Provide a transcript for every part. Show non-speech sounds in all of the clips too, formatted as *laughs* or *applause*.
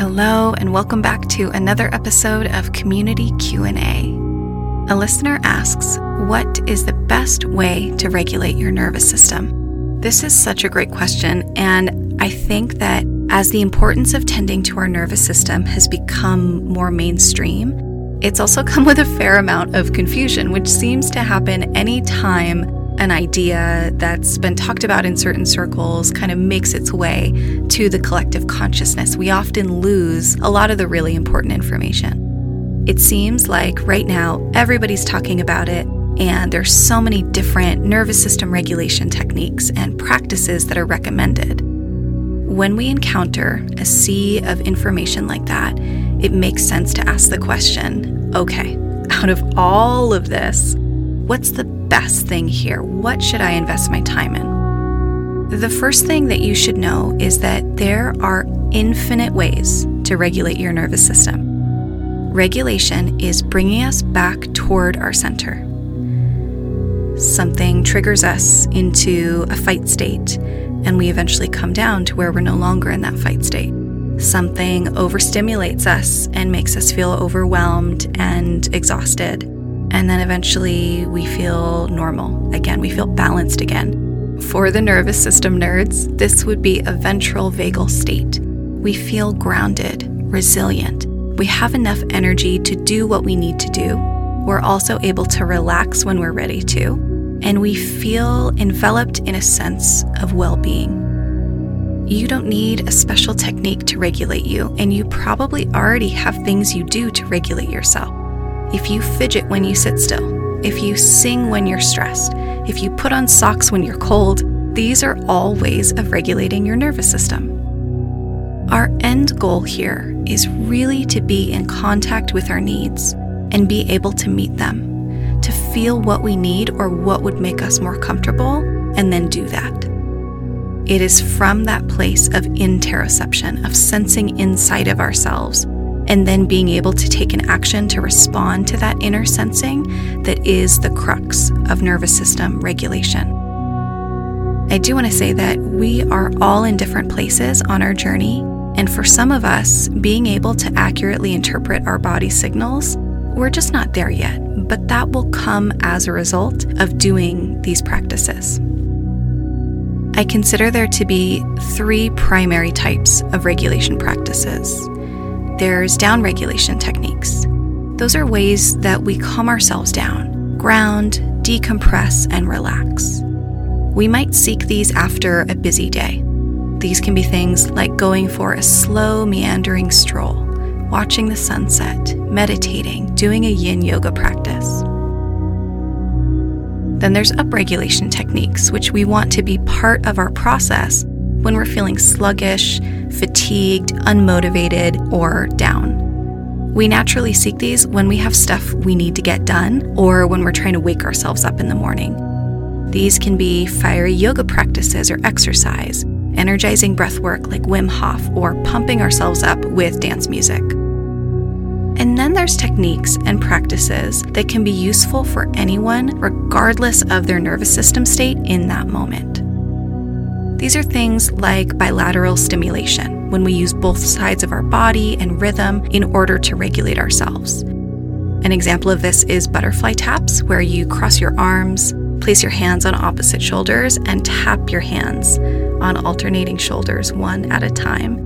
Hello and welcome back to another episode of Community Q&A. A listener asks, "What is the best way to regulate your nervous system?" This is such a great question and I think that as the importance of tending to our nervous system has become more mainstream, it's also come with a fair amount of confusion, which seems to happen anytime an idea that's been talked about in certain circles kind of makes its way to the collective consciousness. We often lose a lot of the really important information. It seems like right now everybody's talking about it, and there's so many different nervous system regulation techniques and practices that are recommended. When we encounter a sea of information like that, it makes sense to ask the question okay, out of all of this, what's the best thing here? What should I invest my time in? The first thing that you should know is that there are infinite ways to regulate your nervous system. Regulation is bringing us back toward our center. Something triggers us into a fight state, and we eventually come down to where we're no longer in that fight state. Something overstimulates us and makes us feel overwhelmed and exhausted and then eventually we feel normal again, we feel balanced again. For the nervous system nerds, this would be a ventral vagal state. We feel grounded, resilient. We have enough energy to do what we need to do. We're also able to relax when we're ready to. And we feel enveloped in a sense of well being. You don't need a special technique to regulate you, and you probably already have things you do to regulate yourself if you fidget when you sit still, if you sing when you're stressed, if you put on socks when you're cold, these are all ways of regulating your nervous system. Our end goal here is really to be in contact with our needs and be able to meet them, to feel what we need or what would make us more comfortable, and then do that. It is from that place of interoception, of sensing inside of ourselves, and then being able to take an action to respond to that inner sensing that is the crux of nervous system regulation. I do want to say that we are all in different places on our journey, and for some of us, being able to accurately interpret our body signals, we're just not there yet, but that will come as a result of doing these practices. I consider there to be three primary types of regulation practices there's downregulation techniques. Those are ways that we calm ourselves down, ground, decompress, and relax. We might seek these after a busy day. These can be things like going for a slow, meandering stroll, watching the sunset, meditating, doing a yin yoga practice. Then there's upregulation techniques, which we want to be part of our process when we're feeling sluggish, fatigued, unmotivated, or down. We naturally seek these when we have stuff we need to get done or when we're trying to wake ourselves up in the morning. These can be fiery yoga practices or exercise, energizing breath work like Wim Hof, or pumping ourselves up with dance music. And then there's techniques and practices that can be useful for anyone, regardless of their nervous system state in that moment. These are things like bilateral stimulation, when we use both sides of our body and rhythm in order to regulate ourselves. An example of this is butterfly taps, where you cross your arms, place your hands on opposite shoulders, and tap your hands on alternating shoulders one at a time.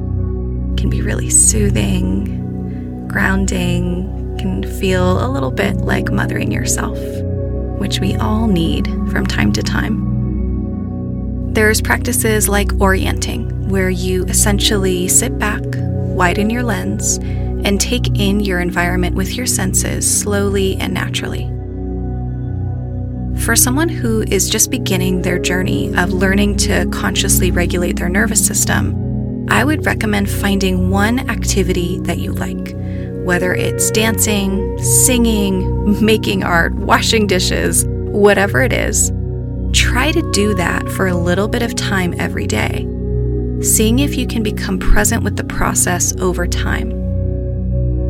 It can be really soothing, grounding, can feel a little bit like mothering yourself, which we all need from time to time. There's practices like orienting, where you essentially sit back, widen your lens, and take in your environment with your senses slowly and naturally. For someone who is just beginning their journey of learning to consciously regulate their nervous system, I would recommend finding one activity that you like, whether it's dancing, singing, *laughs* making art, washing dishes, whatever it is try to do that for a little bit of time every day, seeing if you can become present with the process over time.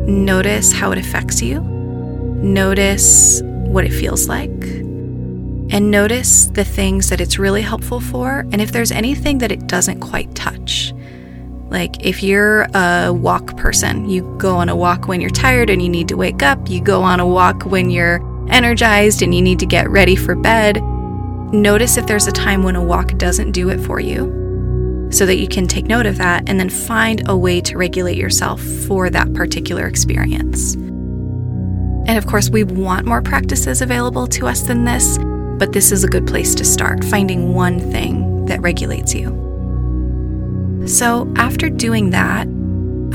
Notice how it affects you, notice what it feels like, and notice the things that it's really helpful for, and if there's anything that it doesn't quite touch. Like, if you're a walk person, you go on a walk when you're tired and you need to wake up, you go on a walk when you're energized and you need to get ready for bed. Notice if there's a time when a walk doesn't do it for you so that you can take note of that and then find a way to regulate yourself for that particular experience. And of course, we want more practices available to us than this, but this is a good place to start, finding one thing that regulates you. So, after doing that,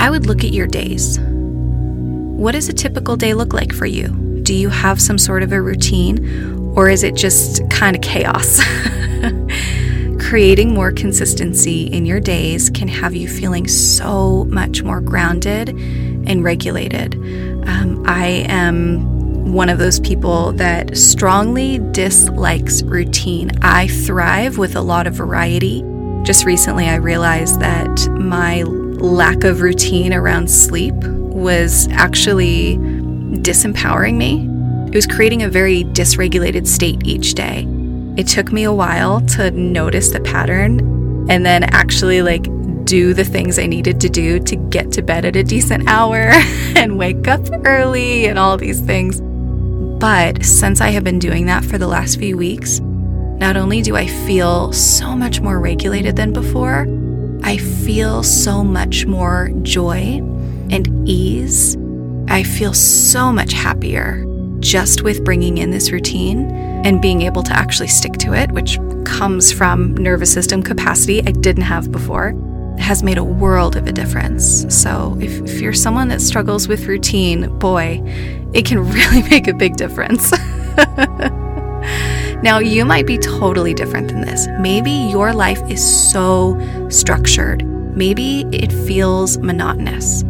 I would look at your days. What does a typical day look like for you? Do you have some sort of a routine, or is it just kind of chaos? *laughs* Creating more consistency in your days can have you feeling so much more grounded and regulated. Um, I am one of those people that strongly dislikes routine. I thrive with a lot of variety. Just recently, I realized that my lack of routine around sleep was actually disempowering me. It was creating a very dysregulated state each day. It took me a while to notice the pattern and then actually like do the things I needed to do to get to bed at a decent hour *laughs* and wake up early and all these things. But since I have been doing that for the last few weeks, not only do I feel so much more regulated than before, I feel so much more joy and ease. I feel so much happier just with bringing in this routine and being able to actually stick to it, which comes from nervous system capacity I didn't have before has made a world of a difference. So, if, if you're someone that struggles with routine, boy, it can *laughs* really make a big difference. *laughs* now, you might be totally different than this. Maybe your life is so structured, maybe it feels monotonous.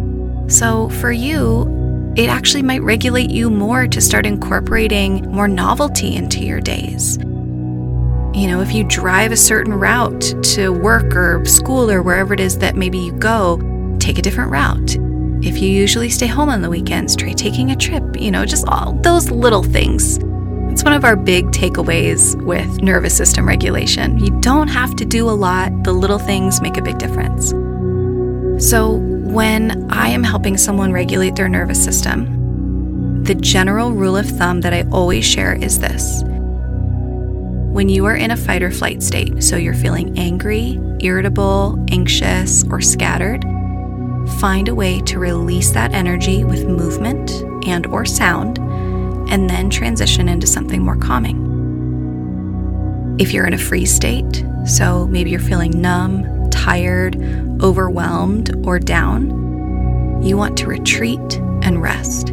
So, for you, it actually might regulate you more to start incorporating more novelty into your days. You know, if you drive a certain route to work or school or wherever it is that maybe you go, take a different route. If you usually stay home on the weekends, try taking a trip, you know, just all those little things. It's one of our big takeaways with nervous system regulation. You don't have to do a lot, the little things make a big difference. So, when I am helping someone regulate their nervous system, the general rule of thumb that I always share is this when you are in a fight or flight state, so you're feeling angry, irritable, anxious, or scattered, find a way to release that energy with movement and or sound and then transition into something more calming. If you're in a freeze state, so maybe you're feeling numb, tired, overwhelmed, or down, you want to retreat and rest.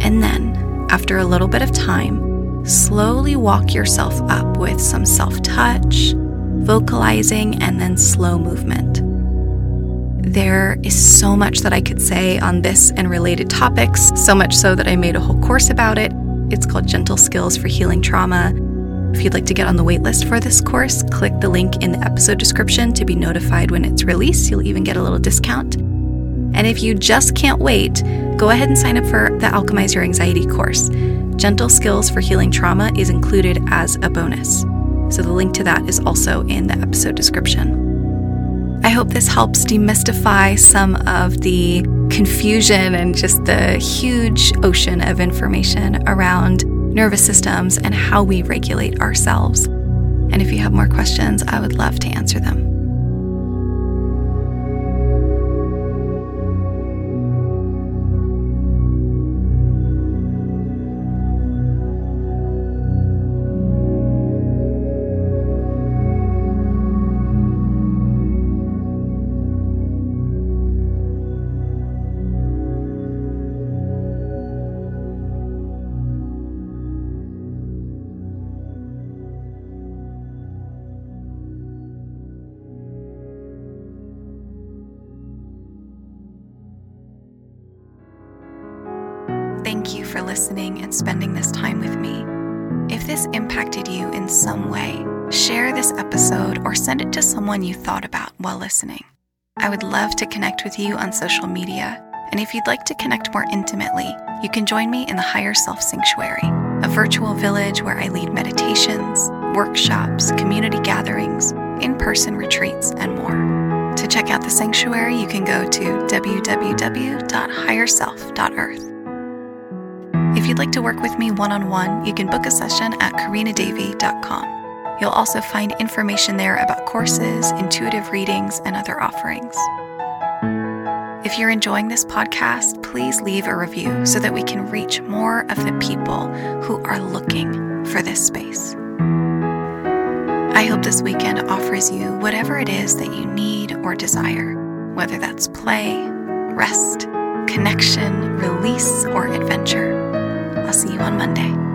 And then, after a little bit of time, slowly walk yourself up with some self touch, vocalizing, and then slow movement. There is so much that I could say on this and related topics, so much so that I made a whole course about it. It's called Gentle Skills for Healing Trauma. If you'd like to get on the waitlist for this course, click the link in the episode description to be notified when it's released. You'll even get a little discount. And if you just can't wait, go ahead and sign up for the Alchemize Your Anxiety course. Gentle Skills for Healing Trauma is included as a bonus. So the link to that is also in the episode description. I hope this helps demystify some of the confusion and just the huge ocean of information around nervous systems and how we regulate ourselves. And if you have more questions, I would love to answer them. Thank you for listening and spending this time with me. If this impacted you in some way, share this episode or send it to someone you thought about while listening. I would love to connect with you on social media. And if you'd like to connect more intimately, you can join me in the Higher Self Sanctuary, a virtual village where I lead meditations, workshops, community gatherings, in person retreats, and more. To check out the sanctuary, you can go to www.higherself.earth. If you'd like to work with me one on one, you can book a session at karinadavy.com. You'll also find information there about courses, intuitive readings, and other offerings. If you're enjoying this podcast, please leave a review so that we can reach more of the people who are looking for this space. I hope this weekend offers you whatever it is that you need or desire, whether that's play, rest, connection, release, or adventure. I'll see you on Monday.